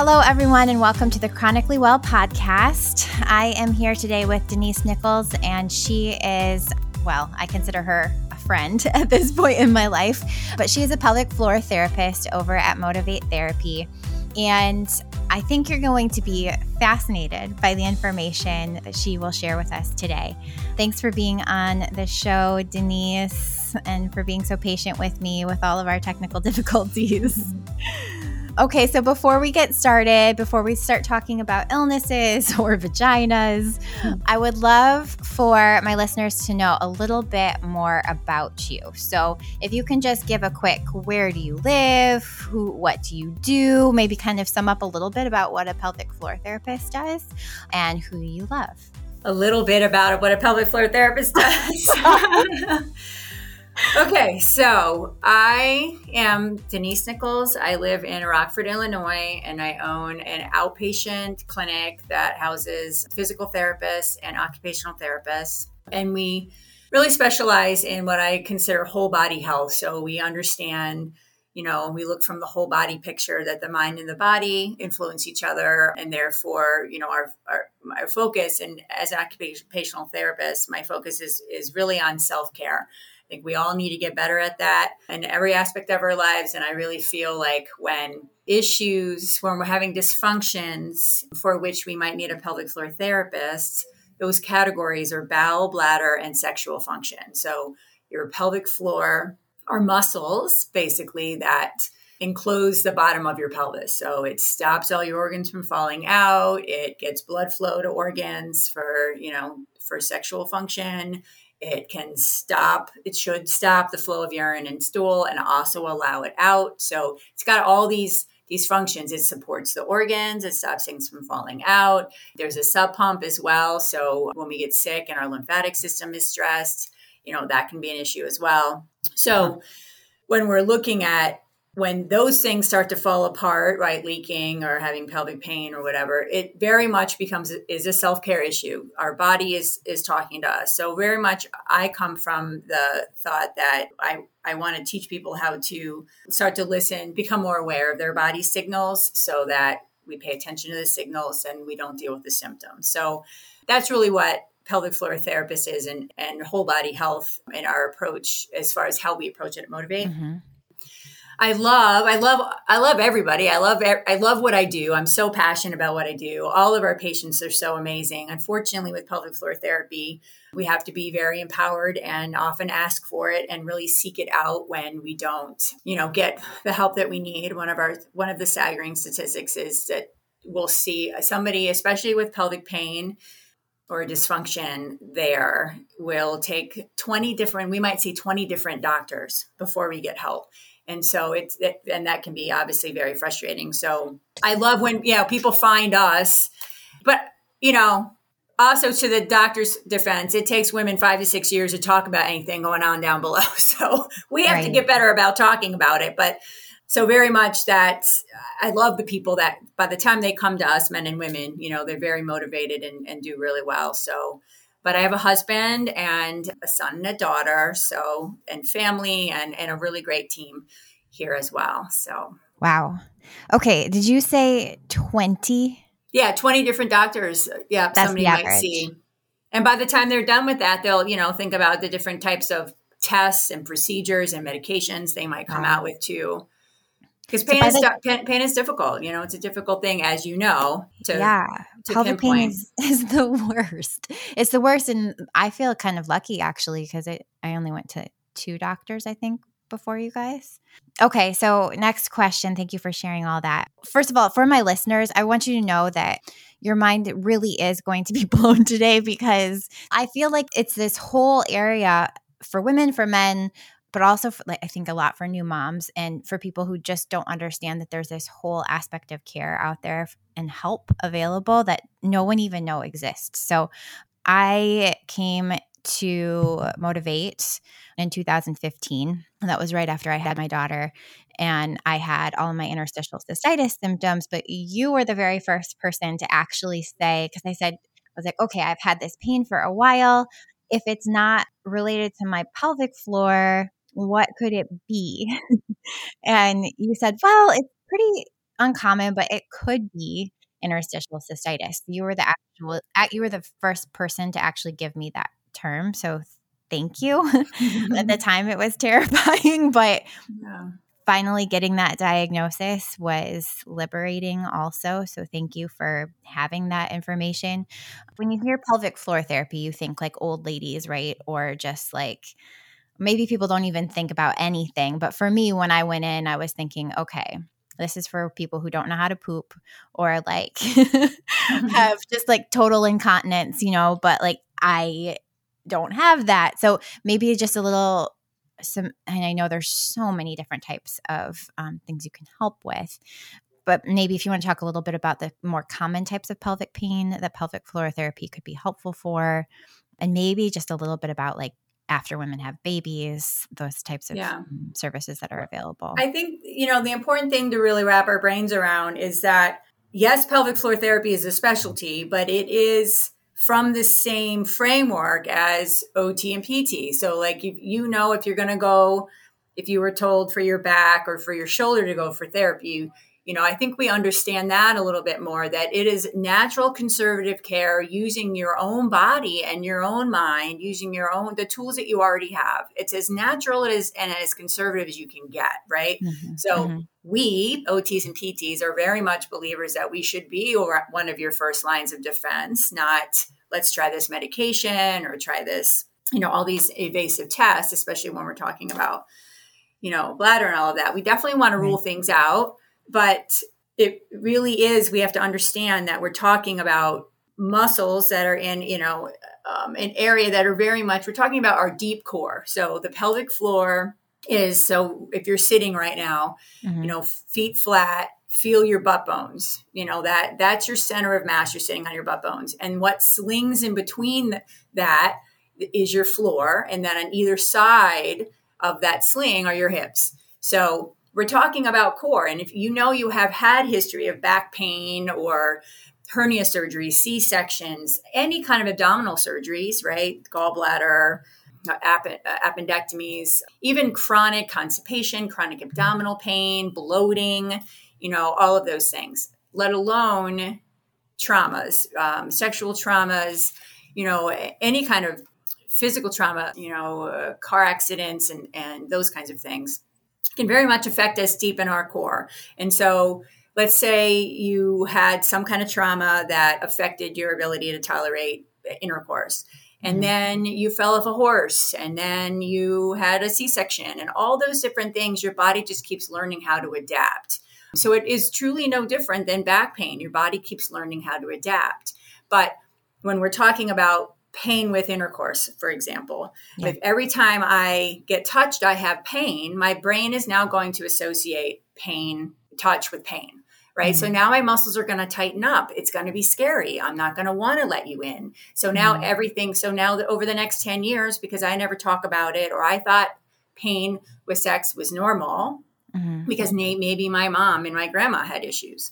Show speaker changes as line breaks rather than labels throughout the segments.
Hello, everyone, and welcome to the Chronically Well podcast. I am here today with Denise Nichols, and she is, well, I consider her a friend at this point in my life, but she is a pelvic floor therapist over at Motivate Therapy. And I think you're going to be fascinated by the information that she will share with us today. Thanks for being on the show, Denise, and for being so patient with me with all of our technical difficulties. Okay, so before we get started, before we start talking about illnesses or vaginas, I would love for my listeners to know a little bit more about you. So, if you can just give a quick where do you live, who what do you do, maybe kind of sum up a little bit about what a pelvic floor therapist does and who you love.
A little bit about what a pelvic floor therapist does. okay, so I am Denise Nichols. I live in Rockford, Illinois, and I own an outpatient clinic that houses physical therapists and occupational therapists. And we really specialize in what I consider whole body health. So we understand, you know, we look from the whole body picture that the mind and the body influence each other. And therefore, you know, our, our, our focus, and as an occupational therapist, my focus is, is really on self care think we all need to get better at that in every aspect of our lives. And I really feel like when issues, when we're having dysfunctions for which we might need a pelvic floor therapist, those categories are bowel, bladder, and sexual function. So your pelvic floor are muscles basically that enclose the bottom of your pelvis. So it stops all your organs from falling out. It gets blood flow to organs for, you know, for sexual function. It can stop, it should stop the flow of urine and stool and also allow it out. So it's got all these these functions. It supports the organs, it stops things from falling out. There's a sump pump as well. So when we get sick and our lymphatic system is stressed, you know, that can be an issue as well. So when we're looking at when those things start to fall apart, right, leaking or having pelvic pain or whatever, it very much becomes is a self care issue. Our body is is talking to us. So very much, I come from the thought that I I want to teach people how to start to listen, become more aware of their body signals, so that we pay attention to the signals and we don't deal with the symptoms. So that's really what pelvic floor therapist is and, and whole body health in our approach as far as how we approach it at Motivate. Mm-hmm. I love, I love, I love everybody. I love, I love what I do. I'm so passionate about what I do. All of our patients are so amazing. Unfortunately, with pelvic floor therapy, we have to be very empowered and often ask for it and really seek it out when we don't, you know, get the help that we need. One of our, one of the staggering statistics is that we'll see somebody, especially with pelvic pain, or dysfunction there will take 20 different we might see 20 different doctors before we get help and so it's it, and that can be obviously very frustrating. So i love when you know people find us but you know also to the doctor's defense it takes women five to six years to talk about anything going on down below. So we have right. to get better about talking about it but so very much that i love the people that by the time they come to us men and women you know they're very motivated and, and do really well. So but I have a husband and a son and a daughter, so and family and and a really great team here as well. So
wow. Okay, did you say 20?
Yeah, 20 different doctors. Uh, yeah, That's somebody might see. And by the time they're done with that, they'll, you know, think about the different types of tests and procedures and medications they might come wow. out with too because pain, so the, pain, pain, is difficult you know it's a difficult thing as you know to
yeah. to pelvic pain is, is the worst. It's the worst and i feel kind of lucky actually because i only went to two doctors i think before you guys. Okay so next question. Thank you for sharing all that. First of all for my listeners i want you to know that your mind really is going to be blown today because i feel like it's this whole area for women for men but also for, like I think a lot for new moms and for people who just don't understand that there's this whole aspect of care out there and help available that no one even know exists. So I came to motivate in 2015 that was right after i had my daughter and i had all of my interstitial cystitis symptoms but you were the very first person to actually say because i said i was like okay i've had this pain for a while if it's not related to my pelvic floor what could it be? and you said, well, it's pretty uncommon, but it could be interstitial cystitis. You were the actual, you were the first person to actually give me that term. So thank you. At the time, it was terrifying, but yeah. finally getting that diagnosis was liberating also. So thank you for having that information. When you hear pelvic floor therapy, you think like old ladies, right? Or just like, maybe people don't even think about anything. But for me, when I went in, I was thinking, okay, this is for people who don't know how to poop or like mm-hmm. have just like total incontinence, you know, but like I don't have that. So maybe just a little some and I know there's so many different types of um, things you can help with. But maybe if you want to talk a little bit about the more common types of pelvic pain that pelvic floor therapy could be helpful for, and maybe just a little bit about like after women have babies, those types of yeah. services that are available.
I think, you know, the important thing to really wrap our brains around is that yes, pelvic floor therapy is a specialty, but it is from the same framework as OT and PT. So, like, if you know, if you're going to go, if you were told for your back or for your shoulder to go for therapy, you know, I think we understand that a little bit more that it is natural conservative care using your own body and your own mind, using your own, the tools that you already have. It's as natural as and as conservative as you can get, right? Mm-hmm. So, mm-hmm. we, OTs and PTs, are very much believers that we should be or one of your first lines of defense, not let's try this medication or try this, you know, all these evasive tests, especially when we're talking about, you know, bladder and all of that. We definitely want to rule things out but it really is we have to understand that we're talking about muscles that are in you know um, an area that are very much we're talking about our deep core. So the pelvic floor is so if you're sitting right now mm-hmm. you know feet flat feel your butt bones you know that that's your center of mass you're sitting on your butt bones. And what slings in between that is your floor and then on either side of that sling are your hips. So we're talking about core. And if you know you have had history of back pain or hernia surgery, C sections, any kind of abdominal surgeries, right? Gallbladder, appendectomies, even chronic constipation, chronic abdominal pain, bloating, you know, all of those things, let alone traumas, um, sexual traumas, you know, any kind of physical trauma, you know, uh, car accidents and, and those kinds of things can very much affect us deep in our core. And so, let's say you had some kind of trauma that affected your ability to tolerate intercourse. And mm-hmm. then you fell off a horse, and then you had a C section, and all those different things, your body just keeps learning how to adapt. So it is truly no different than back pain. Your body keeps learning how to adapt. But when we're talking about pain with intercourse, for example. Yeah. If every time I get touched, I have pain, my brain is now going to associate pain, touch with pain. Right. Mm-hmm. So now my muscles are going to tighten up. It's going to be scary. I'm not going to want to let you in. So now mm-hmm. everything, so now that over the next 10 years, because I never talk about it, or I thought pain with sex was normal, mm-hmm. because maybe my mom and my grandma had issues.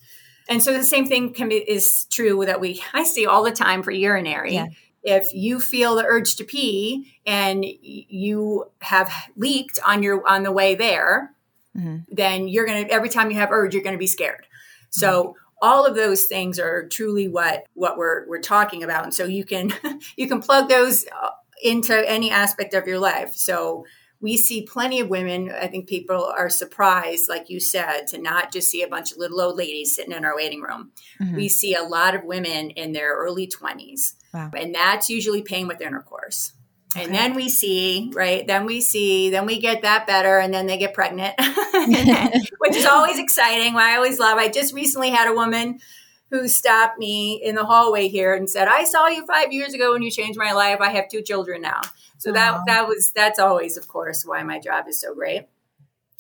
And so the same thing can be is true that we I see all the time for urinary. Yeah if you feel the urge to pee and you have leaked on your on the way there mm-hmm. then you're going to every time you have urge you're going to be scared so mm-hmm. all of those things are truly what what we're we're talking about and so you can you can plug those uh, into any aspect of your life so we see plenty of women. I think people are surprised, like you said, to not just see a bunch of little old ladies sitting in our waiting room. Mm-hmm. We see a lot of women in their early 20s. Wow. And that's usually pain with intercourse. Okay. And then we see, right? Then we see, then we get that better, and then they get pregnant, which is always exciting. Why I always love. I just recently had a woman who stopped me in the hallway here and said, "I saw you five years ago and you changed my life. I have two children now." So that that was that's always, of course, why my job is so great.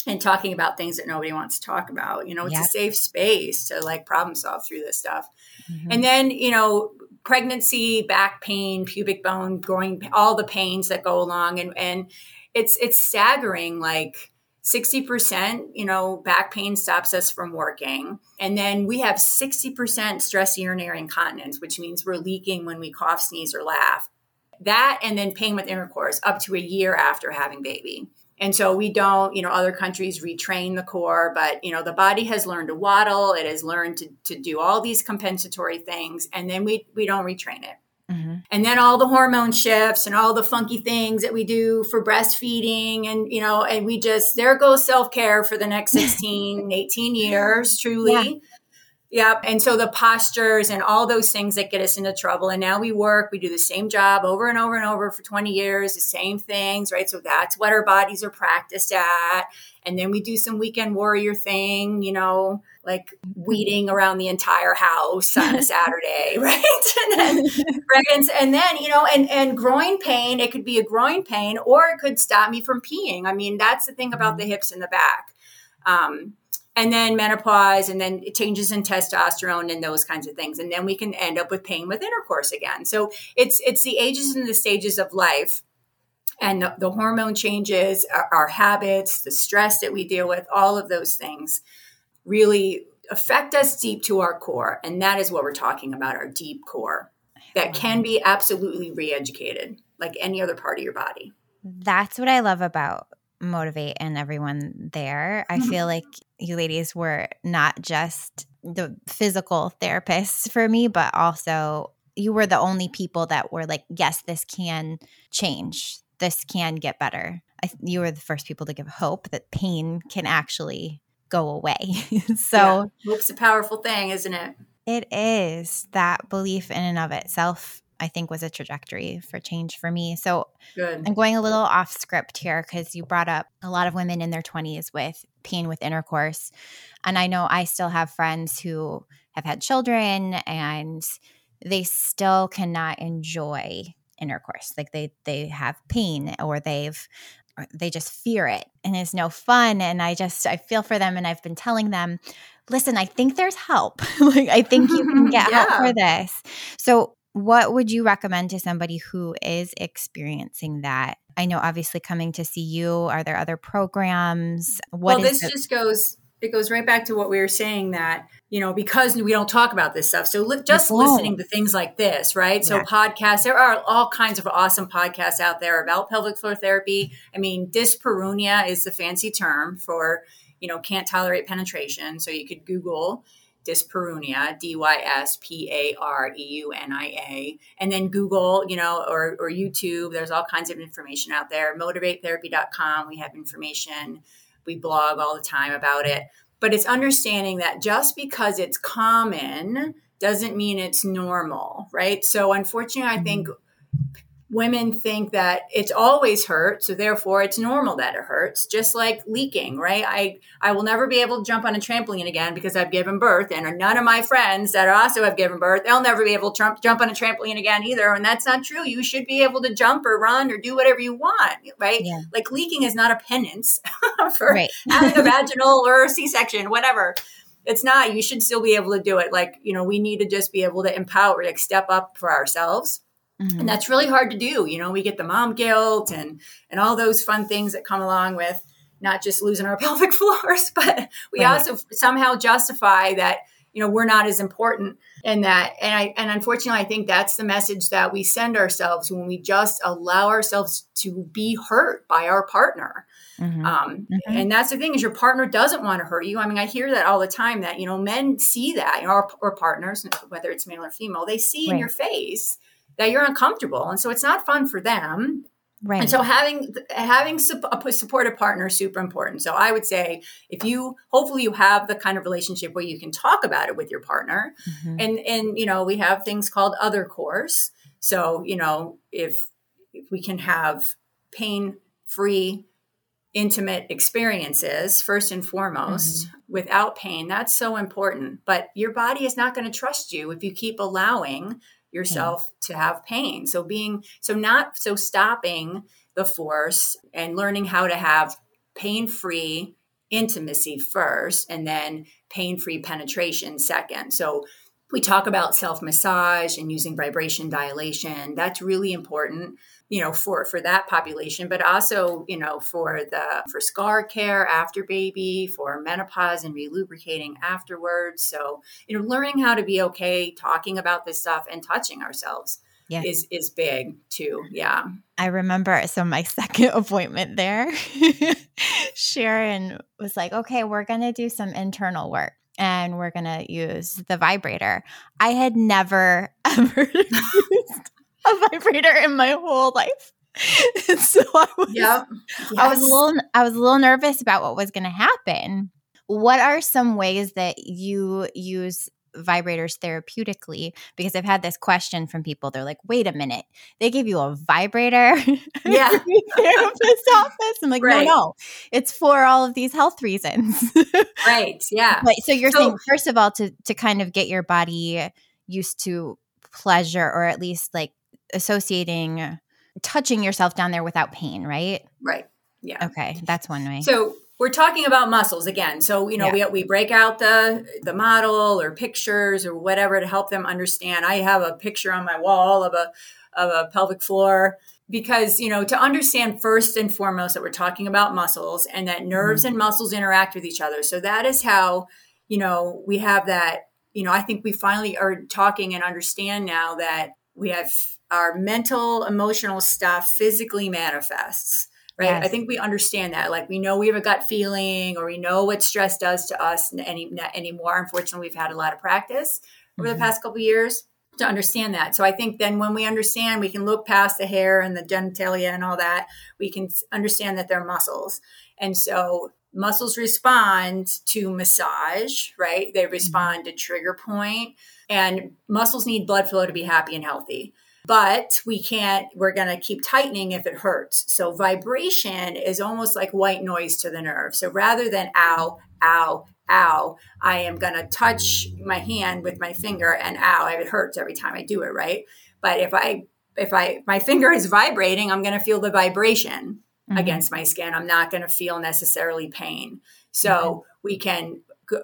And talking about things that nobody wants to talk about. You know, it's yep. a safe space to like problem solve through this stuff. Mm-hmm. And then, you know, pregnancy, back pain, pubic bone, growing, all the pains that go along, and and it's it's staggering. Like 60%, you know, back pain stops us from working. And then we have 60% stress urinary incontinence, which means we're leaking when we cough, sneeze, or laugh. That and then pain with intercourse up to a year after having baby. and so we don't, you know, other countries retrain the core, but, you know, the body has learned to waddle. It has learned to, to do all these compensatory things. And then we, we don't retrain it. Mm-hmm. And then all the hormone shifts and all the funky things that we do for breastfeeding. And, you know, and we just, there goes self care for the next 16, 18 years, truly. Yeah. Yep. And so the postures and all those things that get us into trouble. And now we work, we do the same job over and over and over for 20 years, the same things, right? So that's what our bodies are practiced at. And then we do some weekend warrior thing, you know, like weeding around the entire house on a Saturday, right? and then, right? And, and then, you know, and, and groin pain, it could be a groin pain or it could stop me from peeing. I mean, that's the thing about mm-hmm. the hips and the back. Um, and then menopause and then changes in testosterone and those kinds of things and then we can end up with pain with intercourse again so it's it's the ages and the stages of life and the, the hormone changes our, our habits the stress that we deal with all of those things really affect us deep to our core and that is what we're talking about our deep core that can be absolutely re-educated like any other part of your body
that's what i love about motivate and everyone there. I mm-hmm. feel like you ladies were not just the physical therapists for me, but also you were the only people that were like, yes, this can change. This can get better. I, you were the first people to give hope that pain can actually go away. so,
yeah. hope's a powerful thing, isn't it?
It is. That belief in and of itself I think was a trajectory for change for me. So Good. I'm going a little off script here because you brought up a lot of women in their 20s with pain with intercourse. And I know I still have friends who have had children and they still cannot enjoy intercourse. Like they they have pain or they've Uh, they just fear it and it's no fun and I just I feel for them and I've been telling them listen, I think there's help. like I think you can get yeah. help for this. So what would you recommend to somebody who is experiencing that? I know obviously coming to see you, are there other programs?
What well, this the- just goes it goes right back to what we were saying that you know because we don't talk about this stuff so li- just listening to things like this right so yeah. podcasts there are all kinds of awesome podcasts out there about pelvic floor therapy i mean dyspareunia is the fancy term for you know can't tolerate penetration so you could google dyspareunia, D Y S P A R E U N I A. And then Google, you know, or, or YouTube, there's all kinds of information out there. MotivateTherapy.com, we have information. We blog all the time about it. But it's understanding that just because it's common doesn't mean it's normal, right? So, unfortunately, I mm-hmm. think women think that it's always hurt so therefore it's normal that it hurts just like leaking right? I i will never be able to jump on a trampoline again because i've given birth and none of my friends that also have given birth they'll never be able to jump, jump on a trampoline again either and that's not true. You should be able to jump or run or do whatever you want right? Yeah. like leaking is not a penance for right. having a vaginal or c-section whatever. It's not. You should still be able to do it. Like you know we need to just be able to empower like step up for ourselves Mm-hmm. And that's really hard to do. You know, we get the mom guilt and and all those fun things that come along with not just losing our pelvic floors, but we right. also somehow justify that you know we're not as important and that and i and unfortunately i think that's the message that we send ourselves when we just allow ourselves to be hurt by our partner mm-hmm. Um, mm-hmm. and that's the thing is your partner doesn't want to hurt you i mean i hear that all the time that you know men see that you know, our, our partners whether it's male or female they see right. in your face that you're uncomfortable and so it's not fun for them Right. And so having having a supportive partner is super important. So I would say if you hopefully you have the kind of relationship where you can talk about it with your partner, mm-hmm. and and you know we have things called outercourse. So you know if if we can have pain free intimate experiences first and foremost mm-hmm. without pain that's so important but your body is not going to trust you if you keep allowing yourself to have pain. So being so not so stopping the force and learning how to have pain-free intimacy first and then pain-free penetration second. So we talk about self-massage and using vibration dilation. That's really important you know for for that population but also you know for the for scar care after baby for menopause and relubricating afterwards so you know learning how to be okay talking about this stuff and touching ourselves yeah. is is big too. Yeah.
I remember so my second appointment there, Sharon was like, "Okay, we're going to do some internal work." And we're gonna use the vibrator. I had never ever used a vibrator in my whole life. so I was, yep. yes. I was a little, I was a little nervous about what was going to happen. What are some ways that you use vibrators therapeutically because I've had this question from people. They're like, wait a minute, they give you a vibrator
yeah.
therapist office. I'm like, right. no, no, it's for all of these health reasons.
right. Yeah.
But so you're so, saying, first of all, to to kind of get your body used to pleasure or at least like associating touching yourself down there without pain, right?
Right. Yeah.
Okay. That's one way.
So we're talking about muscles again. So, you know, yeah. we, we break out the the model or pictures or whatever to help them understand. I have a picture on my wall of a of a pelvic floor because, you know, to understand first and foremost that we're talking about muscles and that nerves mm-hmm. and muscles interact with each other. So that is how, you know, we have that, you know, I think we finally are talking and understand now that we have our mental, emotional stuff physically manifests right? Yes. I think we understand that. Like we know we have a gut feeling, or we know what stress does to us any anymore. Unfortunately, we've had a lot of practice over mm-hmm. the past couple years to understand that. So I think then when we understand, we can look past the hair and the genitalia and all that. We can understand that they're muscles, and so muscles respond to massage, right? They mm-hmm. respond mm-hmm. to trigger point, and muscles need blood flow to be happy and healthy but we can't we're going to keep tightening if it hurts. So vibration is almost like white noise to the nerve. So rather than ow ow ow i am going to touch my hand with my finger and ow it hurts every time i do it right? But if i if i my finger is vibrating i'm going to feel the vibration mm-hmm. against my skin. I'm not going to feel necessarily pain. So mm-hmm. we can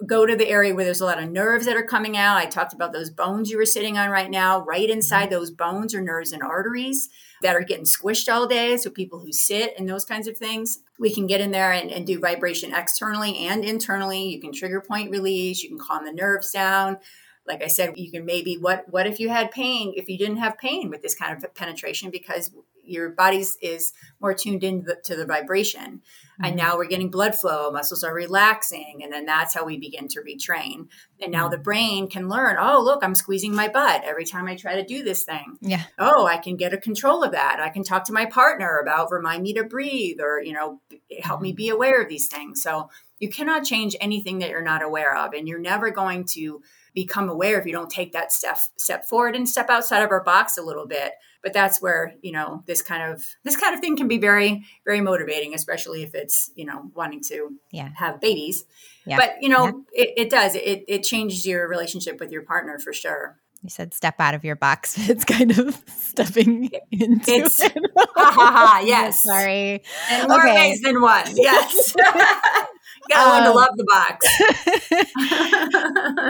go to the area where there's a lot of nerves that are coming out. I talked about those bones you were sitting on right now. Right inside mm-hmm. those bones are nerves and arteries that are getting squished all day. So people who sit and those kinds of things, we can get in there and, and do vibration externally and internally. You can trigger point release. You can calm the nerves down. Like I said, you can maybe what what if you had pain? If you didn't have pain with this kind of penetration, because your body's is more tuned the, to the vibration. Mm-hmm. and now we're getting blood flow muscles are relaxing and then that's how we begin to retrain. And now the mm-hmm. brain can learn oh look i'm squeezing my butt every time i try to do this thing.
Yeah.
Oh i can get a control of that. I can talk to my partner about remind me to breathe or you know help me be aware of these things. So you cannot change anything that you're not aware of and you're never going to become aware if you don't take that step step forward and step outside of our box a little bit but that's where you know this kind of this kind of thing can be very very motivating especially if it's you know wanting to
yeah.
have babies yeah. but you know yeah. it, it does it, it changes your relationship with your partner for sure
you said step out of your box. It's kind of stepping into it's, it.
ha, ha, ha, yes.
Sorry.
In more okay. ways than one. Yes. Gotta um, to love
the box.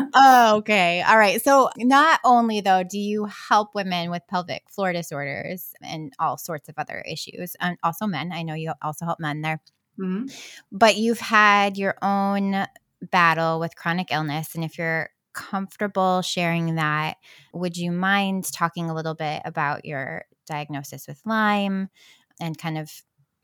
oh, okay. All right. So, not only though do you help women with pelvic floor disorders and all sorts of other issues, and also men. I know you also help men there. Mm-hmm. But you've had your own battle with chronic illness. And if you're comfortable sharing that, would you mind talking a little bit about your diagnosis with Lyme and kind of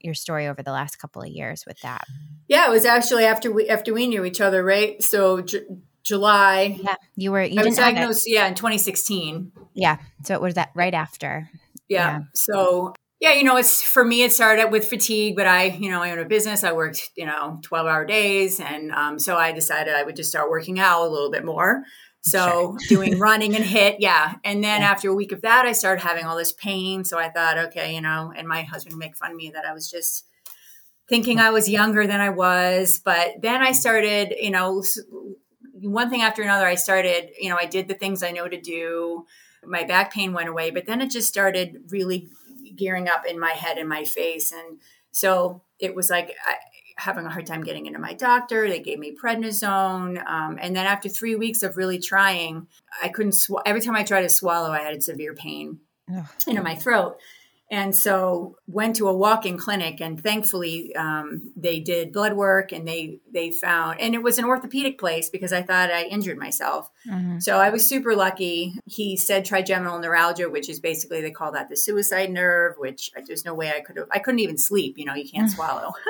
your story over the last couple of years with that.
Yeah, it was actually after we after we knew each other, right? So J- July.
Yeah, you were. You
I was diagnosed. Yeah, in 2016.
Yeah, so it was that right after.
Yeah. yeah. So yeah, you know, it's for me. It started with fatigue, but I, you know, I own a business. I worked, you know, 12 hour days, and um, so I decided I would just start working out a little bit more. So sure. doing running and HIIT, yeah. And then yeah. after a week of that, I started having all this pain. So I thought, okay, you know, and my husband would make fun of me that I was just thinking I was younger than I was. But then I started, you know, one thing after another, I started, you know, I did the things I know to do. My back pain went away, but then it just started really gearing up in my head and my face. And so it was like, I, having a hard time getting into my doctor. They gave me prednisone. Um, and then after three weeks of really trying, I couldn't, sw- every time I tried to swallow, I had severe pain Ugh. into my throat. And so went to a walk-in clinic and thankfully um, they did blood work and they they found and it was an orthopedic place because i thought i injured myself. Mm-hmm. so i was super lucky. He said trigeminal neuralgia which is basically they call that the suicide nerve which there's no way i could have i couldn't even sleep you know you can't swallow.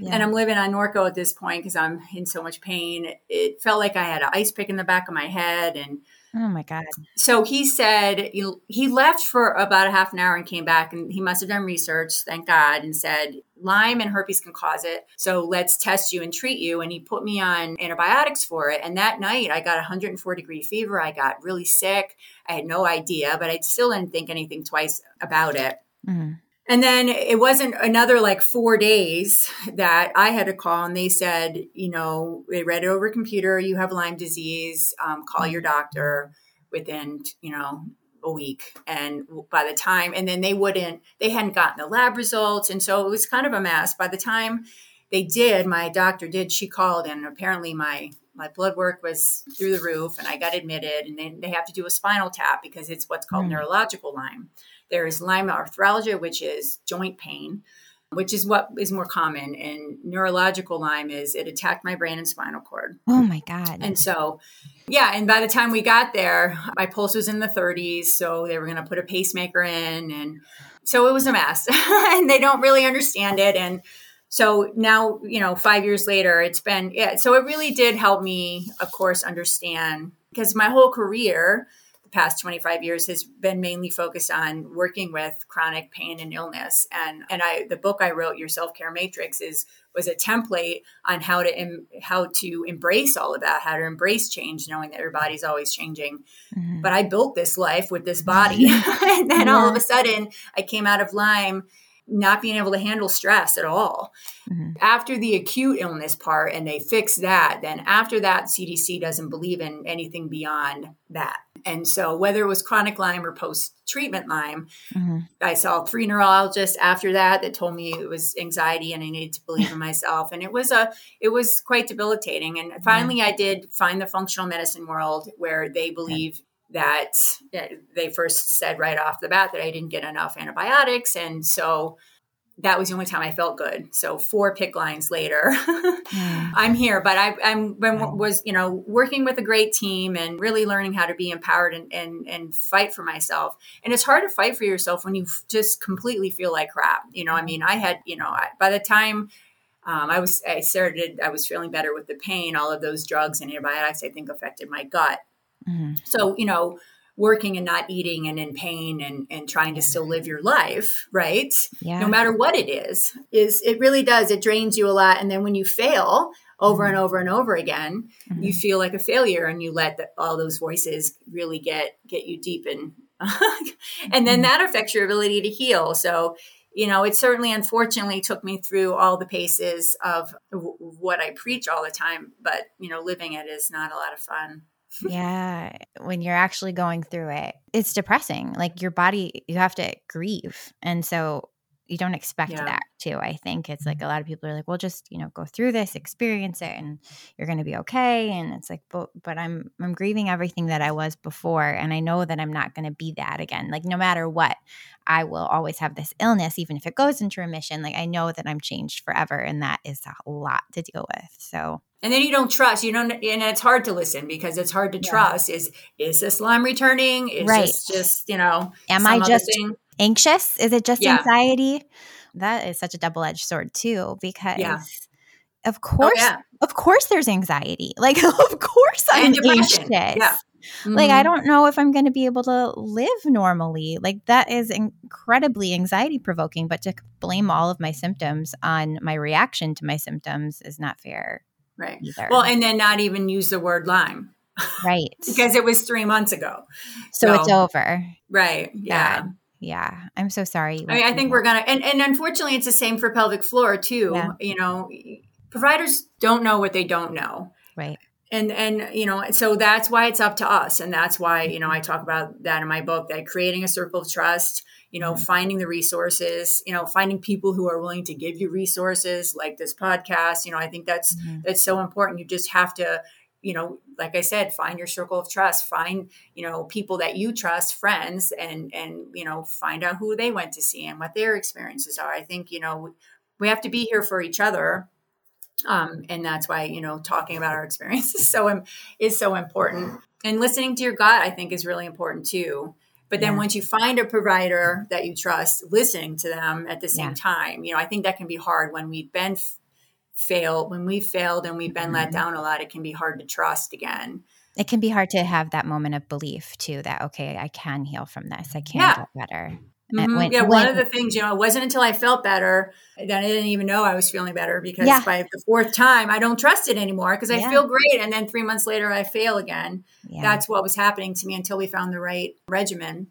Yeah. and i'm living on norco at this point because i'm in so much pain. It felt like i had an ice pick in the back of my head and
Oh my God.
So he said he left for about a half an hour and came back and he must have done research, thank God, and said Lyme and herpes can cause it. So let's test you and treat you. And he put me on antibiotics for it. And that night I got 104 degree fever. I got really sick. I had no idea, but I still didn't think anything twice about it. Mm-hmm. And then it wasn't another like four days that I had to call, and they said, you know, they read it over computer. You have Lyme disease. Um, call your doctor within, you know, a week. And by the time, and then they wouldn't, they hadn't gotten the lab results, and so it was kind of a mess. By the time they did, my doctor did. She called, and apparently my my blood work was through the roof, and I got admitted. And then they have to do a spinal tap because it's what's called mm. neurological Lyme. There is Lyme arthralgia, which is joint pain, which is what is more common. And neurological Lyme is it attacked my brain and spinal cord.
Oh my God.
And so, yeah. And by the time we got there, my pulse was in the 30s. So they were going to put a pacemaker in. And so it was a mess. and they don't really understand it. And so now, you know, five years later, it's been, yeah. So it really did help me, of course, understand because my whole career, the past 25 years has been mainly focused on working with chronic pain and illness and and I the book I wrote your self-care matrix is was a template on how to Im, how to embrace all of that how to embrace change knowing that your body's always changing mm-hmm. but I built this life with this body and then yeah. all of a sudden I came out of Lyme not being able to handle stress at all. Mm-hmm. After the acute illness part and they fix that, then after that, CDC doesn't believe in anything beyond that. And so, whether it was chronic Lyme or post treatment Lyme, mm-hmm. I saw three neurologists after that that told me it was anxiety and I needed to believe in myself. And it was a, it was quite debilitating. And finally, I did find the functional medicine world where they believe that they first said right off the bat that I didn't get enough antibiotics. And so that was the only time I felt good. So four PICC lines later, mm. I'm here. But I, I'm was you know working with a great team and really learning how to be empowered and, and and fight for myself. And it's hard to fight for yourself when you just completely feel like crap. You know, I mean, I had you know I, by the time um, I was I started I was feeling better with the pain. All of those drugs and antibiotics I think affected my gut. Mm-hmm. So, you know, working and not eating and in pain and, and trying to still live your life, right? Yeah. No matter what it is, is it really does. It drains you a lot. And then when you fail over mm-hmm. and over and over again, mm-hmm. you feel like a failure and you let the, all those voices really get, get you deep in. and then mm-hmm. that affects your ability to heal. So, you know, it certainly unfortunately took me through all the paces of w- what I preach all the time, but, you know, living it is not a lot of fun
yeah, when you're actually going through it, it's depressing. Like your body, you have to grieve. And so you don't expect yeah. that too. I think it's like mm-hmm. a lot of people are like, well, just, you know, go through this, experience it and you're going to be okay. And it's like, but, but I'm, I'm grieving everything that I was before. And I know that I'm not going to be that again. Like no matter what, I will always have this illness, even if it goes into remission. Like I know that I'm changed forever. And that is a lot to deal with. So
and then you don't trust you don't and it's hard to listen because it's hard to yeah. trust is is this Lyme returning is right. this just you know
am i just anxious is it just yeah. anxiety that is such a double-edged sword too because yeah. of oh, course oh, of course there's anxiety like of course i'm anxious yeah Mm-hmm. Like, I mm-hmm. don't know if I'm going to be able to live normally. Like, that is incredibly anxiety provoking. But to blame all of my symptoms on my reaction to my symptoms is not fair.
Right. Either. Well, and then not even use the word Lyme.
Right.
because it was three months ago.
So, so it's over.
Right. Yeah.
God. Yeah. I'm so sorry.
I, mean, I think we're going to, and, and unfortunately, it's the same for pelvic floor too. Yeah. You know, providers don't know what they don't know.
Right
and and you know so that's why it's up to us and that's why you know i talk about that in my book that creating a circle of trust you know finding the resources you know finding people who are willing to give you resources like this podcast you know i think that's mm-hmm. that's so important you just have to you know, like I said, find your circle of trust, find, you know, people that you trust, friends, and, and, you know, find out who they went to see and what their experiences are. I think, you know, we have to be here for each other. Um, and that's why, you know, talking about our experiences so, is so important. And listening to your gut, I think is really important too. But then yeah. once you find a provider that you trust, listening to them at the same yeah. time, you know, I think that can be hard when we've been failed, when we've failed and we've been mm-hmm. let down a lot, it can be hard to trust again.
It can be hard to have that moment of belief too that, okay, I can heal from this. I can yeah. get better.
Mm-hmm. When, yeah, one of the things, you know, it wasn't until I felt better that I didn't even know I was feeling better because yeah. by the fourth time, I don't trust it anymore because I yeah. feel great. And then three months later, I fail again. Yeah. That's what was happening to me until we found the right regimen,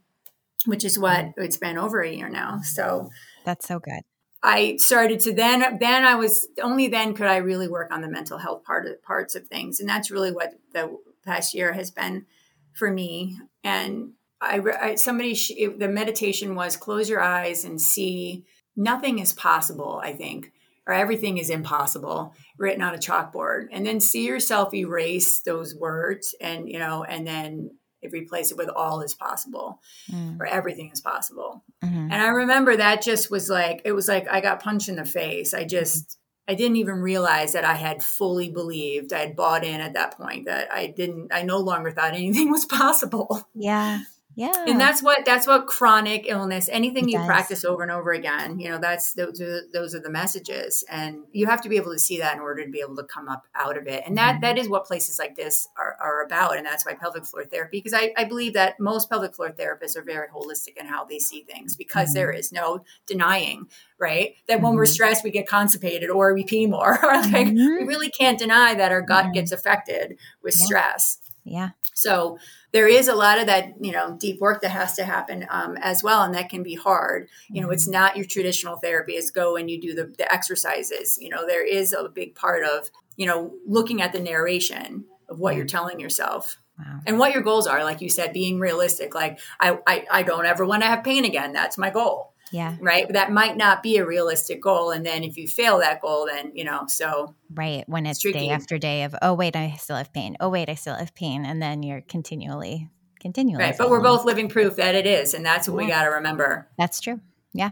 which is what mm-hmm. it's been over a year now. So
that's so good.
I started to then then I was only then could I really work on the mental health part of parts of things, and that's really what the past year has been for me. And I, I somebody it, the meditation was close your eyes and see nothing is possible. I think or everything is impossible written on a chalkboard, and then see yourself erase those words, and you know, and then replace it with all is possible mm. or everything is possible. Mm-hmm. And I remember that just was like, it was like I got punched in the face. I just, I didn't even realize that I had fully believed, I had bought in at that point that I didn't, I no longer thought anything was possible.
Yeah. Yeah.
And that's what that's what chronic illness, anything it you does. practice over and over again, you know, that's those are those are the messages. And you have to be able to see that in order to be able to come up out of it. And that mm-hmm. that is what places like this are, are about. And that's why pelvic floor therapy, because I, I believe that most pelvic floor therapists are very holistic in how they see things because mm-hmm. there is no denying, right? That when we're mm-hmm. stressed, we get constipated or we pee more. like mm-hmm. we really can't deny that our gut mm-hmm. gets affected with yeah. stress.
Yeah.
So there is a lot of that, you know, deep work that has to happen um, as well, and that can be hard. You know, it's mm-hmm. not your traditional therapy. It's go and you do the, the exercises. You know, there is a big part of you know looking at the narration of what you're mm-hmm. telling yourself. Wow. And what your goals are, like you said, being realistic. Like I, I, I don't ever want to have pain again. That's my goal.
Yeah.
Right. That might not be a realistic goal. And then if you fail that goal, then, you know, so.
Right. When it's, day after day of, oh, wait, I still have pain. Oh, wait, I still have pain. And then you're continually, continually.
Right. But we're both living proof that it is. And that's what yeah. we got to remember.
That's true. Yeah.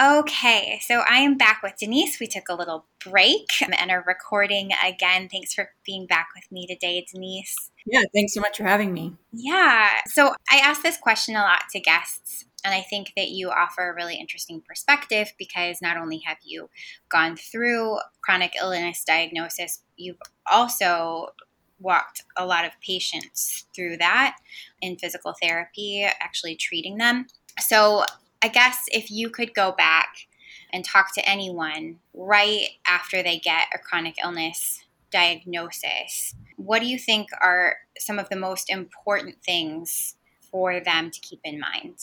Okay, so I am back with Denise. We took a little break and are recording again. Thanks for being back with me today, Denise.
Yeah, thanks so much for having me.
Yeah, so I ask this question a lot to guests and I think that you offer a really interesting perspective because not only have you gone through chronic illness diagnosis, you've also walked a lot of patients through that in physical therapy, actually treating them. So, I guess if you could go back and talk to anyone right after they get a chronic illness diagnosis, what do you think are some of the most important things for them to keep in mind?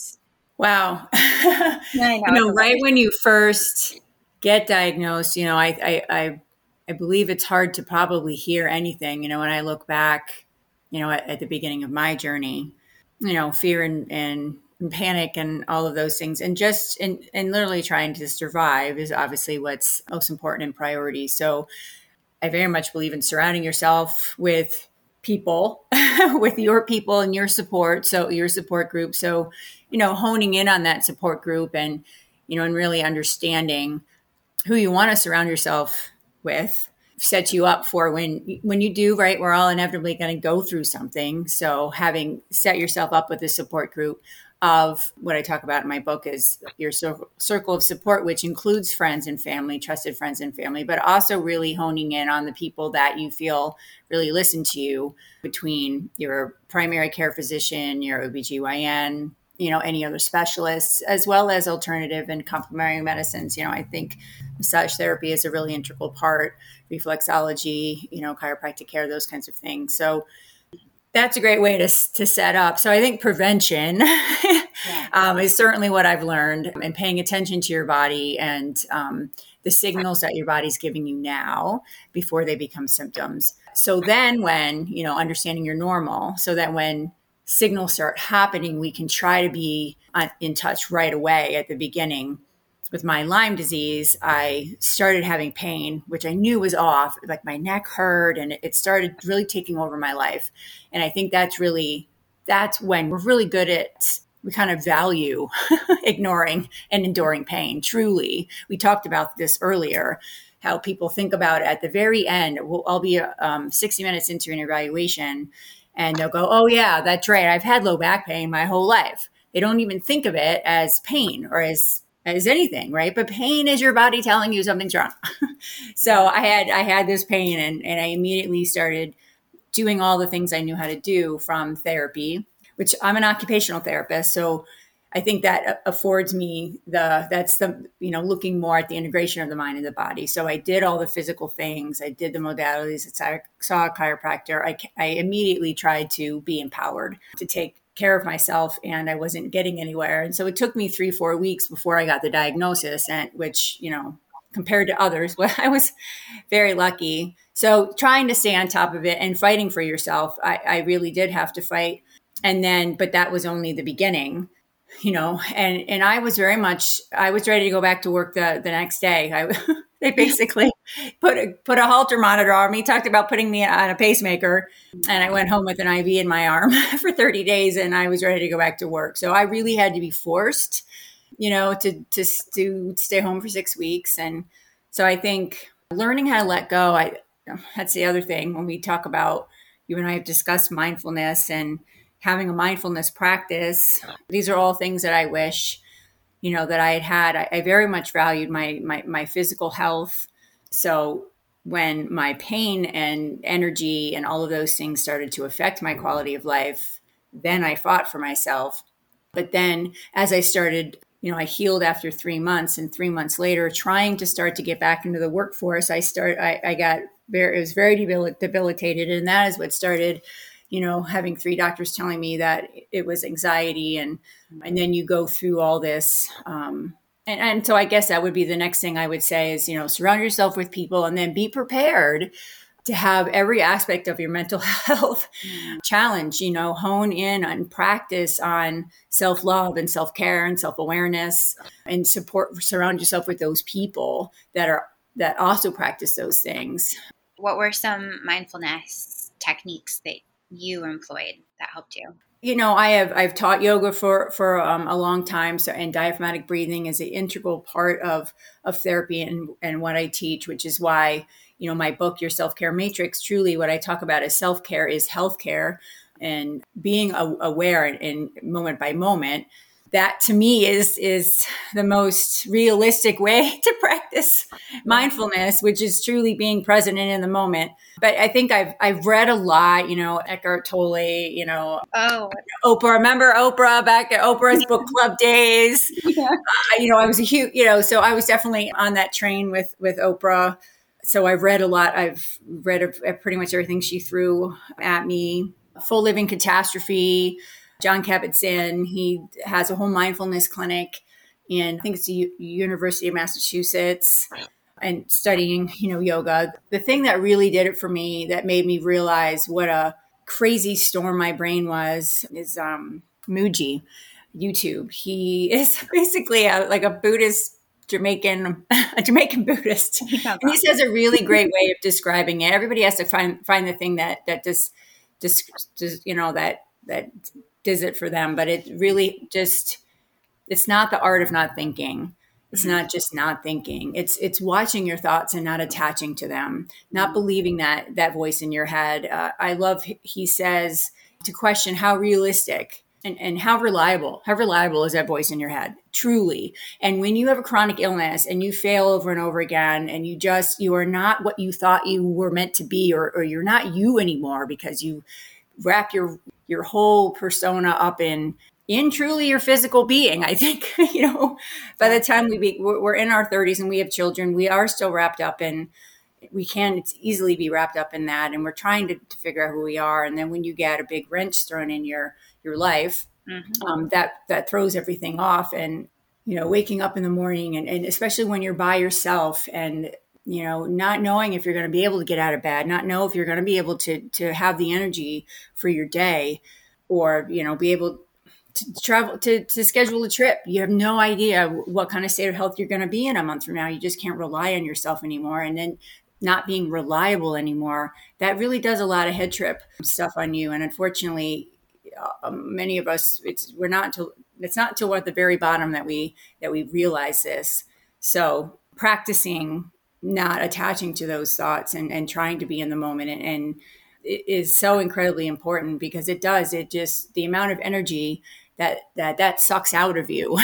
Wow. I know. you know, right when you first get diagnosed, you know, I, I, I, I, believe it's hard to probably hear anything. You know, when I look back, you know, at, at the beginning of my journey, you know, fear and, and, and panic and all of those things, and just and and literally trying to survive is obviously what's most important and priority. So, I very much believe in surrounding yourself with people, with your people and your support. So your support group. So you know, honing in on that support group and, you know, and really understanding who you want to surround yourself with sets you up for when when you do right we're all inevitably going to go through something so having set yourself up with a support group of what I talk about in my book is your circle of support, which includes friends and family, trusted friends and family, but also really honing in on the people that you feel really listen to you between your primary care physician, your OBGYN, you know any other specialists as well as alternative and complementary medicines. You know i think massage therapy is a really integral part reflexology you know chiropractic care those kinds of things. So that's a great way to, to set up so i think prevention yeah. um, is certainly what i've learned and paying attention to your body and um, the signals that your body's giving you now before they become symptoms so then when you know understanding your normal so that when signals start happening, we can try to be in touch right away at the beginning with my Lyme disease, I started having pain, which I knew was off. Like my neck hurt and it started really taking over my life. And I think that's really, that's when we're really good at, we kind of value ignoring and enduring pain. Truly. We talked about this earlier, how people think about it at the very end. We'll, I'll be um, 60 minutes into an evaluation and they'll go, Oh, yeah, that's right. I've had low back pain my whole life. They don't even think of it as pain or as as anything, right? But pain is your body telling you something's wrong. so I had I had this pain and, and I immediately started doing all the things I knew how to do from therapy, which I'm an occupational therapist. So I think that affords me the that's the you know looking more at the integration of the mind and the body. So I did all the physical things. I did the modalities. I saw a chiropractor. I, I immediately tried to be empowered to take care of myself and I wasn't getting anywhere. And so it took me three, four weeks before I got the diagnosis, and which, you know, compared to others, well, I was very lucky. So trying to stay on top of it and fighting for yourself, I, I really did have to fight. And then, but that was only the beginning you know and and i was very much i was ready to go back to work the the next day i they basically put a, put a Holter monitor on me talked about putting me on a pacemaker and i went home with an iv in my arm for 30 days and i was ready to go back to work so i really had to be forced you know to to, to stay home for six weeks and so i think learning how to let go i that's the other thing when we talk about you and i have discussed mindfulness and having a mindfulness practice. These are all things that I wish, you know, that I had had. I, I very much valued my, my, my physical health. So when my pain and energy and all of those things started to affect my quality of life, then I fought for myself. But then as I started, you know, I healed after three months, and three months later, trying to start to get back into the workforce, I start, I, I got very, it was very debilitated, and that is what started you know, having three doctors telling me that it was anxiety, and and then you go through all this. Um, and, and so I guess that would be the next thing I would say is, you know, surround yourself with people and then be prepared to have every aspect of your mental health mm. challenge, you know, hone in and practice on self love and self care and self awareness and support, surround yourself with those people that are, that also practice those things.
What were some mindfulness techniques that you employed that helped you?
You know, I have I've taught yoga for for um, a long time, so and diaphragmatic breathing is an integral part of of therapy and and what I teach, which is why you know my book, Your Self Care Matrix. Truly, what I talk about is self care is health care, and being aware in moment by moment that to me is is the most realistic way to practice mindfulness which is truly being present and in the moment. But i think i've i've read a lot you know eckhart tolle you know
oh.
Oprah remember oprah back at oprah's book club days? Yeah. uh, you know i was a huge you know so i was definitely on that train with with oprah. So i've read a lot. I've read a, a pretty much everything she threw at me. Full living catastrophe Jon Kabat-Zinn. He has a whole mindfulness clinic in, I think it's the U- University of Massachusetts and studying, you know, yoga. The thing that really did it for me that made me realize what a crazy storm my brain was is um, Mooji, YouTube. He is basically a, like a Buddhist Jamaican, a Jamaican Buddhist. and he says a really great way of describing it. Everybody has to find find the thing that that just just, just you know that that does it for them but it really just it's not the art of not thinking. It's not just not thinking. It's it's watching your thoughts and not attaching to them not believing that that voice in your head. Uh, i love he says to question how realistic and, and how reliable how reliable is that voice in your head? Truly. And when you have a chronic illness and you fail over and over again and you just you are not what you thought you were meant to be or, or you're not you anymore because you wrap your your whole persona up in in truly your physical being. I think you know by the time we be, we're in our 30s and we have children, we are still wrapped up in we can it's easily be wrapped up in that and we're trying to, to figure out who we are and then when you get a big wrench thrown in your your life mm-hmm. um, that that throws everything off and you know waking up in the morning and, and especially when you're by yourself and you know not knowing if you're going to be able to get out of bed not know if you're going to be able to to have the energy for your day or you know be able to travel to, to schedule a trip. You have no idea what kind of state of health you're going to be in a month from now. You just can't rely on yourself anymore. And then not being reliable anymore that really does a lot of head trip stuff on you. And unfortunately uh, many of us it's we're not until it's not until we're at the very bottom that we that we realize this. So practicing not attaching to those thoughts and, and trying to be in the moment. And, and it is so incredibly important because it does it just the amount of energy that that that sucks out of you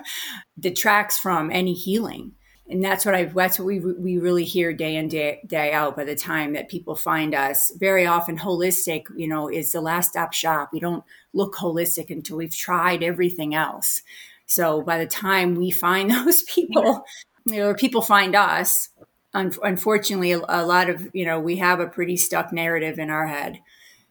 detracts from any healing. And that's what I that's what we we really hear day in day day out by the time that people find us. Very often holistic you know is the last stop shop. We don't look holistic until we've tried everything else. So by the time we find those people you know, or people find us un- unfortunately a, a lot of you know we have a pretty stuck narrative in our head.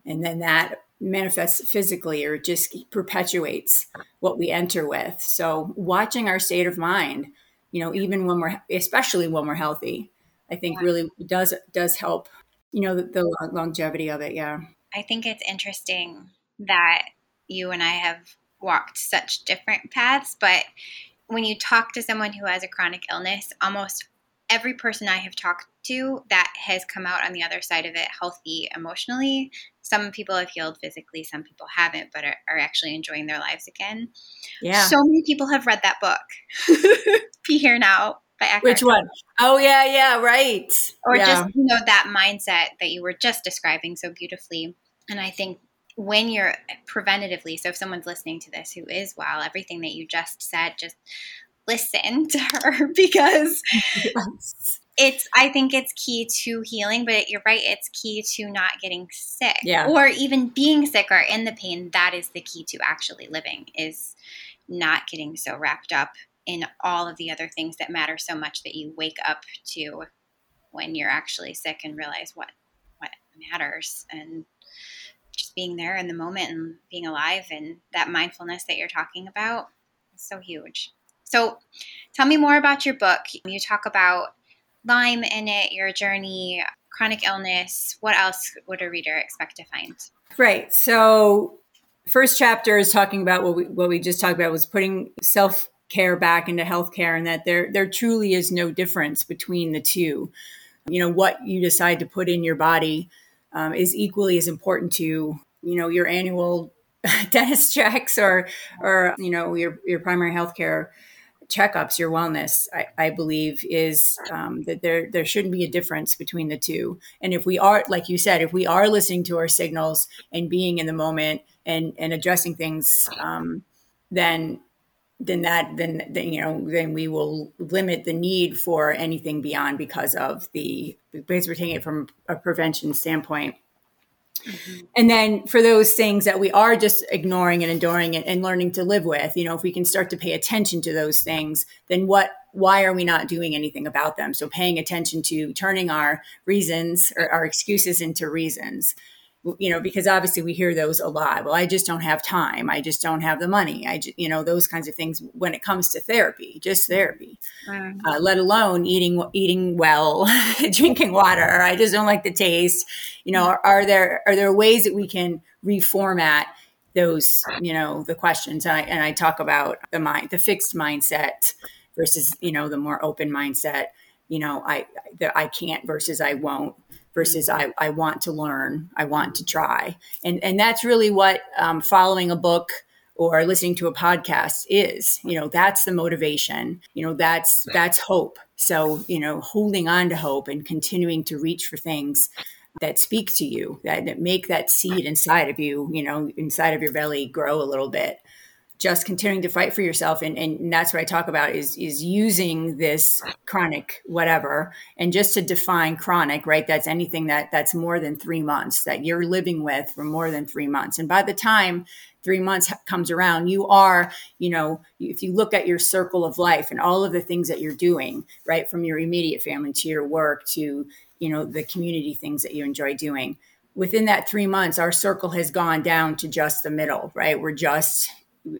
And then that manifests physically or just perpetuates what we enter with. So watching our state of mind you know even when we're especially when we're healthy i think really does does help you know the, the longevity of it. Yeah.
I think it's interesting that you and i have walked such different paths but when you talk to someone who has a chronic illness almost every person I have talked to that has come out on the other side of it healthy emotionally. Some people have healed physically, some people haven't, but are, are actually enjoying their lives again. Yeah. So many people have read that book. Be here now. By Eckhart.
Which one? Oh yeah, yeah, right.
Or
yeah.
just you know that mindset that you were just describing so beautifully. And I think when you're preventatively, so if someone's listening to this who is well, everything that you just said, just listen to her because yes. it's I think it's key to healing, but you're right, it's key to not getting sick.
Yeah.
Or even being sick or in the pain. That is the key to actually living is not getting so wrapped up in all of the other things that matter so much that you wake up to when you're actually sick and realize what what matters and just being there in the moment and being alive and that mindfulness that you're talking about is so huge. So tell me more about your book. You talk about Lyme in it, your journey, chronic illness. What else would a reader expect to find?
Right. So first chapter is talking about what we what we just talked about was putting self care back into healthcare and that there there truly is no difference between the two. You know, what you decide to put in your body um, is equally as important to, you know, your annual dentist checks or or you know your your primary health care checkups, your wellness, I, I believe, is um, that there there shouldn't be a difference between the two. And if we are, like you said, if we are listening to our signals and being in the moment and and addressing things, um, then then that then, then you know then we will limit the need for anything beyond because of the because we're taking it from a prevention standpoint. Mm-hmm. And then for those things that we are just ignoring and enduring and, and learning to live with, you know, if we can start to pay attention to those things, then what why are we not doing anything about them? So paying attention to turning our reasons or our excuses into reasons you know, because obviously we hear those a lot. Well, I just don't have time. I just don't have the money. I, just, you know, those kinds of things when it comes to therapy, just therapy, uh, let alone eating, eating well, drinking water. I just don't like the taste. You know, are, are, there, are there ways that we can reformat those, you know, the questions? And I, and I talk about the mind, the fixed mindset versus, you know, the more open mindset. You know, I, the I can't versus I won't versus I, I want to learn, I want to try. And, and that's really what um, following a book or listening to a podcast is you know that's the motivation you know that's that's hope. So you know holding on to hope and continuing to reach for things that speak to you that, that make that seed inside of you you know inside of your belly grow a little bit just continuing to fight for yourself and, and that's what i talk about is is using this chronic whatever and just to define chronic right that's anything that that's more than three months that you're living with for more than three months. And by the time three months comes around you are you know if you look at your circle of life and all of the things that you're doing right from your immediate family to your work to you know the community things that you enjoy doing within that three months our circle has gone down to just the middle right? We're just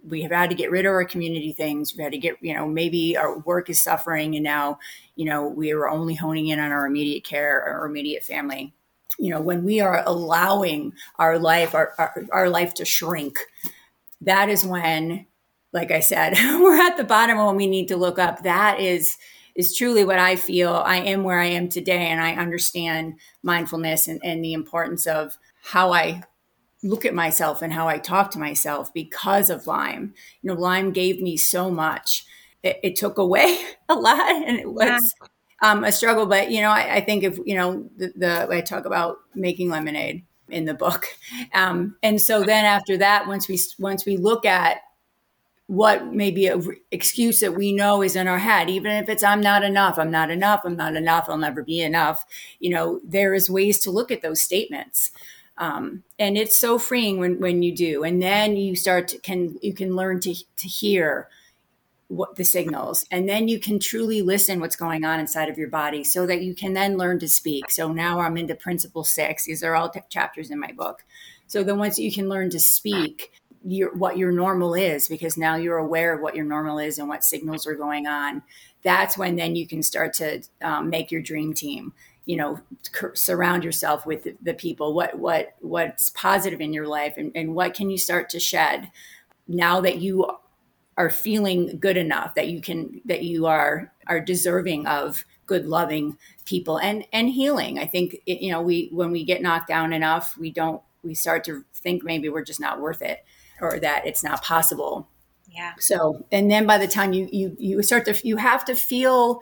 we have had to get rid of our community things. We had to get, you know, maybe our work is suffering and now, you know, we are only honing in on our immediate care, our immediate family. You know, when we are allowing our life, our, our, our life to shrink, that is when, like I said, we're at the bottom when we need to look up. That is is truly what I feel. I am where I am today, and I understand mindfulness and, and the importance of how I look at myself and how I talk to myself because of Lyme. You know, Lyme gave me so much. It, it took away a lot, and it was yeah. um, a struggle. But you know, I, I, think if you know the, the I talk about making lemonade in the book, um, and so then after that, once we once we look at what maybe a excuse that we know is in our head even if it's i'm not enough i'm not enough i'm not enough i'll never be enough you know there is ways to look at those statements um, and it's so freeing when when you do. And then you start to can you can learn to to hear what the signals. And then you can truly listen what's going on inside of your body so that you can then learn to speak. So now i'm into principle six. These are all t- chapters in my book. So then once you can learn to speak your what your normal is because now you're aware of what your normal is and what signals are going on that's when then you can start to um, make your dream team you know surround yourself with the, people what what what's positive in your life and, and what can you start to shed now that you are feeling good enough that you can that you are are deserving of good loving people and and healing i think it, you know we when we get knocked down enough we don't we start to think maybe we're just not worth it or that it's not possible.
Yeah.
So, and then by the time you you you start to you have to feel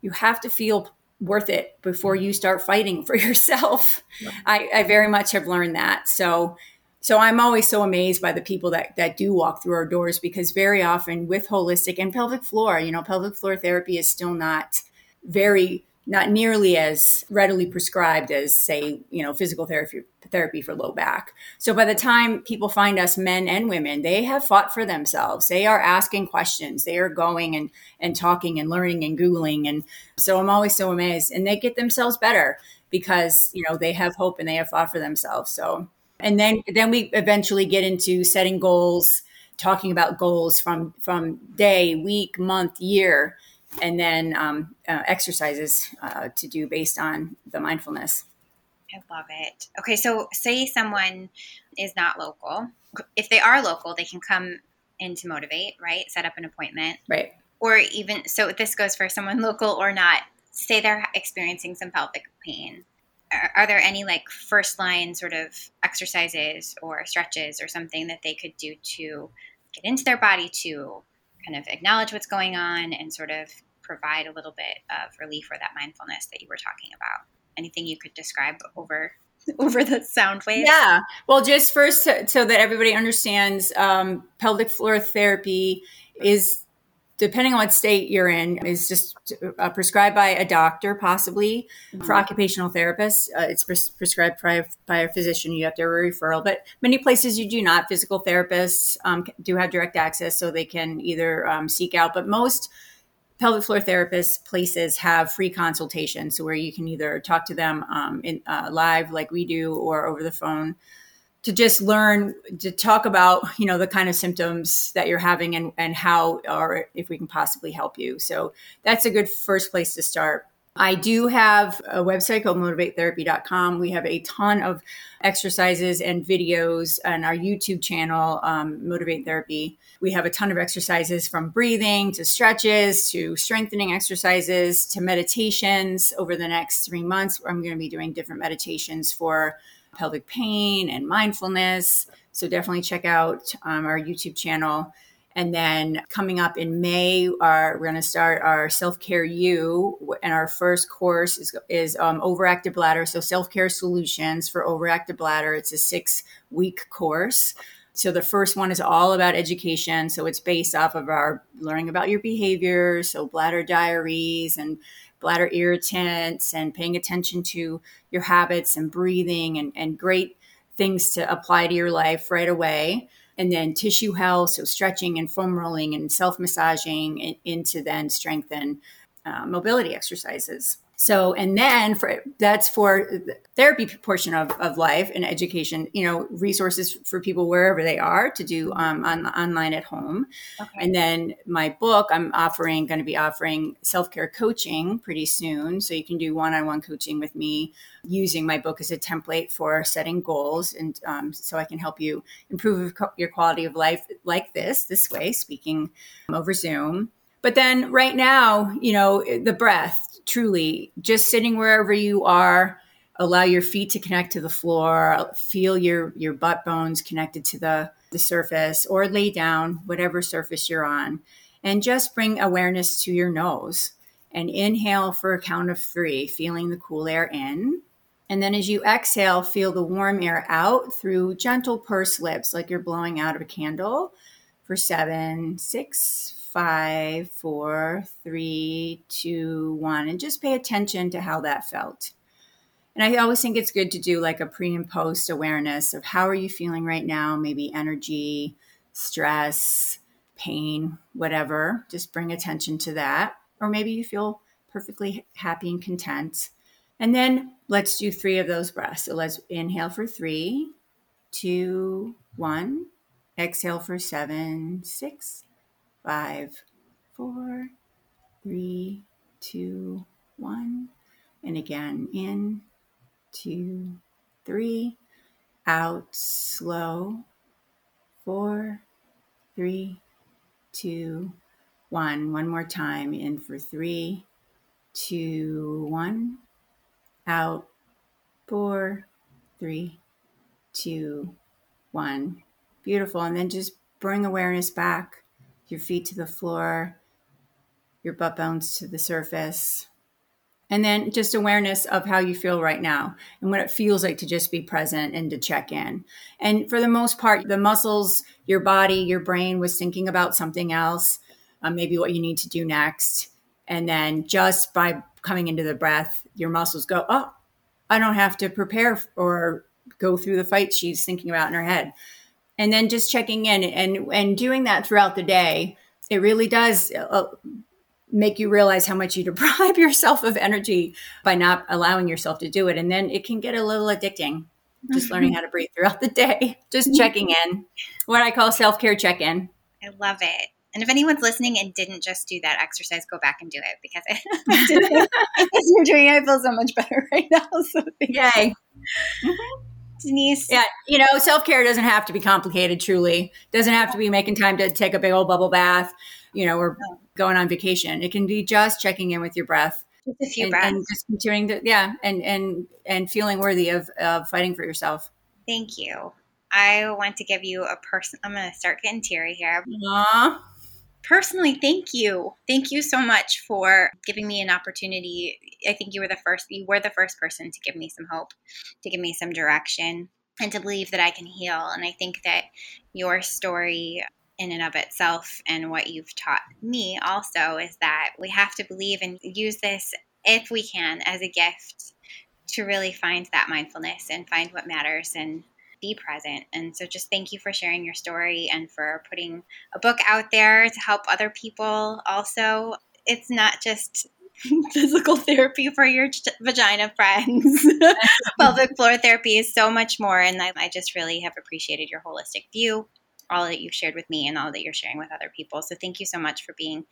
you have to feel worth it before you start fighting for yourself. Yeah. I, I very much have learned that. So so I'm always so amazed by the people that that do walk through our doors because very often with holistic and pelvic floor, you know, pelvic floor therapy is still not very not nearly as readily prescribed as say you know physical therapy therapy for low back. So by the time people find us men and women they have fought for themselves. They are asking questions. They are going and and talking and learning and googling. And so i'm always so amazed. And they get themselves better because you know they have hope and they have fought for themselves. So and then then we eventually get into setting goals talking about goals from from day week month year and then um, uh, exercises uh, to do based on the mindfulness.
I love it. Okay, so say someone is not local. If they are local, they can come in to motivate, right? Set up an appointment.
Right.
Or even, so this goes for someone local or not, say they're experiencing some pelvic pain. Are, are there any like first line sort of exercises or stretches or something that they could do to get into their body to kind of acknowledge what's going on and sort of provide a little bit of relief or that mindfulness that you were talking about. Anything you could describe over over the sound waves?
Yeah. Well, just first, to, so that everybody understands, um, pelvic floor therapy is depending on what state you're in, is just uh, prescribed by a doctor, possibly mm-hmm. for occupational therapists. Uh, it's pres- prescribed by, by, a physician. You have to have a referral, but many places you do not. Physical therapists um, do have direct access, so they can either um, seek out, but most pelvic floor therapists places have free consultations, so where you can either talk to them um, in uh, live, like we do, or over the phone to just learn to talk about you know the kind of symptoms that you're having and and how or if we can possibly help you so that's a good first place to start I do have a website called motivatetherapy.com. We have a ton of exercises and videos on our YouTube channel, um, Motivate Therapy. We have a ton of exercises from breathing to stretches to strengthening exercises to meditations. Over the next three months, I'm going to be doing different meditations for pelvic pain and mindfulness. So definitely check out um, our YouTube channel. And then coming up in May, our, we're going to start our Self Care U, and our first course is, is um, Overactive Bladder. So, Self Care Solutions for Overactive Bladder. It's a six week course. So, the first one is all about education. So, it's based off of our learning about your behaviors, so bladder diaries and bladder irritants and paying attention to your habits and breathing and, and great things to apply to your life right away. And then tissue health, so stretching and foam rolling and self massaging into then strengthen uh, mobility exercises. So, and then for that's for the therapy portion of, of life and education, you know, resources for people wherever they are to do um, on, online at home. Okay. And then my book, I'm offering, going to be offering self care coaching pretty soon. So you can do one on one coaching with me using my book as a template for setting goals. And um, so I can help you improve your quality of life like this, this way, speaking over Zoom. But then right now, you know, the breath, truly just sitting wherever you are allow your feet to connect to the floor feel your your butt bones connected to the the surface or lay down whatever surface you're on and just bring awareness to your nose. And inhale for a count of 3 feeling the cool air in. And then as you exhale feel the warm air out through gentle pursed lips like you're blowing out of a candle for seven, six, five, four, three, two, one, and just pay attention to how that felt. And I always think it's good to do like a pre and post awareness of how are you feeling right now, maybe energy, stress, pain, whatever. Just bring attention to that. Or maybe you feel perfectly happy and content. And then let's do three of those breaths. So let's inhale for three, two, one. Exhale for seven, six, five, four, three, two, one. And again, in, two, three, out, slow, four, three, two, one. One more time, in for three, two, one, out, four, three, two, one. Beautiful. And then just bring awareness back your feet to the floor, your butt bones to the surface. And then just awareness of how you feel right now and what it feels like to just be present and to check in. And for the most part, the muscles, your body, your brain was thinking about something else, um, maybe what you need to do next. And then just by coming into the breath, your muscles go, oh, I don't have to prepare or go through the fight she's thinking about in her head and then just checking in and and doing that throughout the day it really does uh, make you realize how much you deprive yourself of energy by not allowing yourself to do it and then it can get a little addicting just mm-hmm. learning how to breathe throughout the day just mm-hmm. checking in what i call self-care check-in
i love it and if anyone's listening and didn't just do that exercise, go back and do it because I, as you're doing it, I feel so much better right now. So
yay! Mm-hmm.
Denise.
Yeah, you know, self care doesn't have to be complicated. Truly, doesn't have to be making time to take a big old bubble bath. You know, or going on vacation. It can be just checking in with your breath.
Just a few
and,
breaths.
and just continuing to yeah, and and and feeling worthy of of fighting for yourself.
Thank you. I want to give you a person. I'm going to start getting teary here.
Aww
personally, thank you. Thank you so much for giving me an opportunity. I think you were the first, you were the first person to give me some hope, to give me some direction, and to believe that I can heal. And I think that your story in and of itself and what you've taught me also is that we have to believe and use this if we can as a gift to really find that mindfulness and find what matters and be present. And so just thank you for sharing your story and for putting a book out there to help other people also. It's not just physical therapy for your vagina friends. Pelvic floor therapy is so much more. And I, I just really have appreciated your holistic view all that you've shared with me and all that you're sharing with other people. So thank you so much for being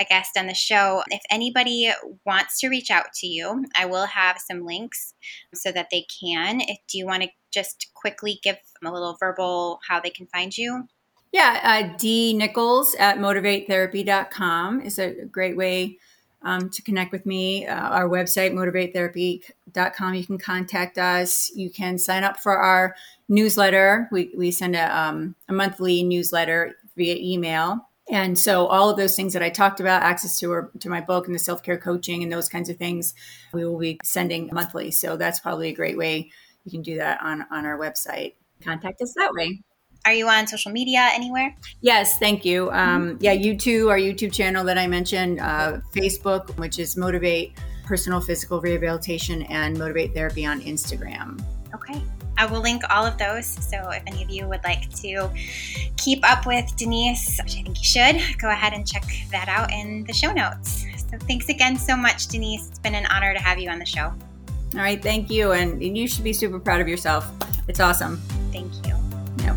a guest on the show. If anybody wants to reach out to you, I will have some links so that they can. If do you want to just quickly give a little verbal how they can find you?
Yeah, uh, D Nichols at motivatetherapy.com is a great way um, to connect with me. Uh, our website, motivatetherapy.com, you can contact us. You can sign up for our newsletter. We, we send a, um, a monthly newsletter via email. And so all of those things that I talked about, access to our, to my book and the self-care coaching and those kinds of things, we will be sending monthly. So that's probably a great way. You can do that on, on our website. Contact us that way.
Are you on social media anywhere?
Yes, thank you. Um, yeah, YouTube, our YouTube channel that I mentioned, uh, Facebook, which is Motivate Personal Physical Rehabilitation, and Motivate Therapy on Instagram.
Okay. I will link all of those. So if any of you would like to keep up with Denise, which I think you should, go ahead and check that out in the show notes. So thanks again so much, Denise. It's been an honor to have you on the show.
All right, thank you. And you should be super proud of yourself. It's awesome.
Thank you.
Yep.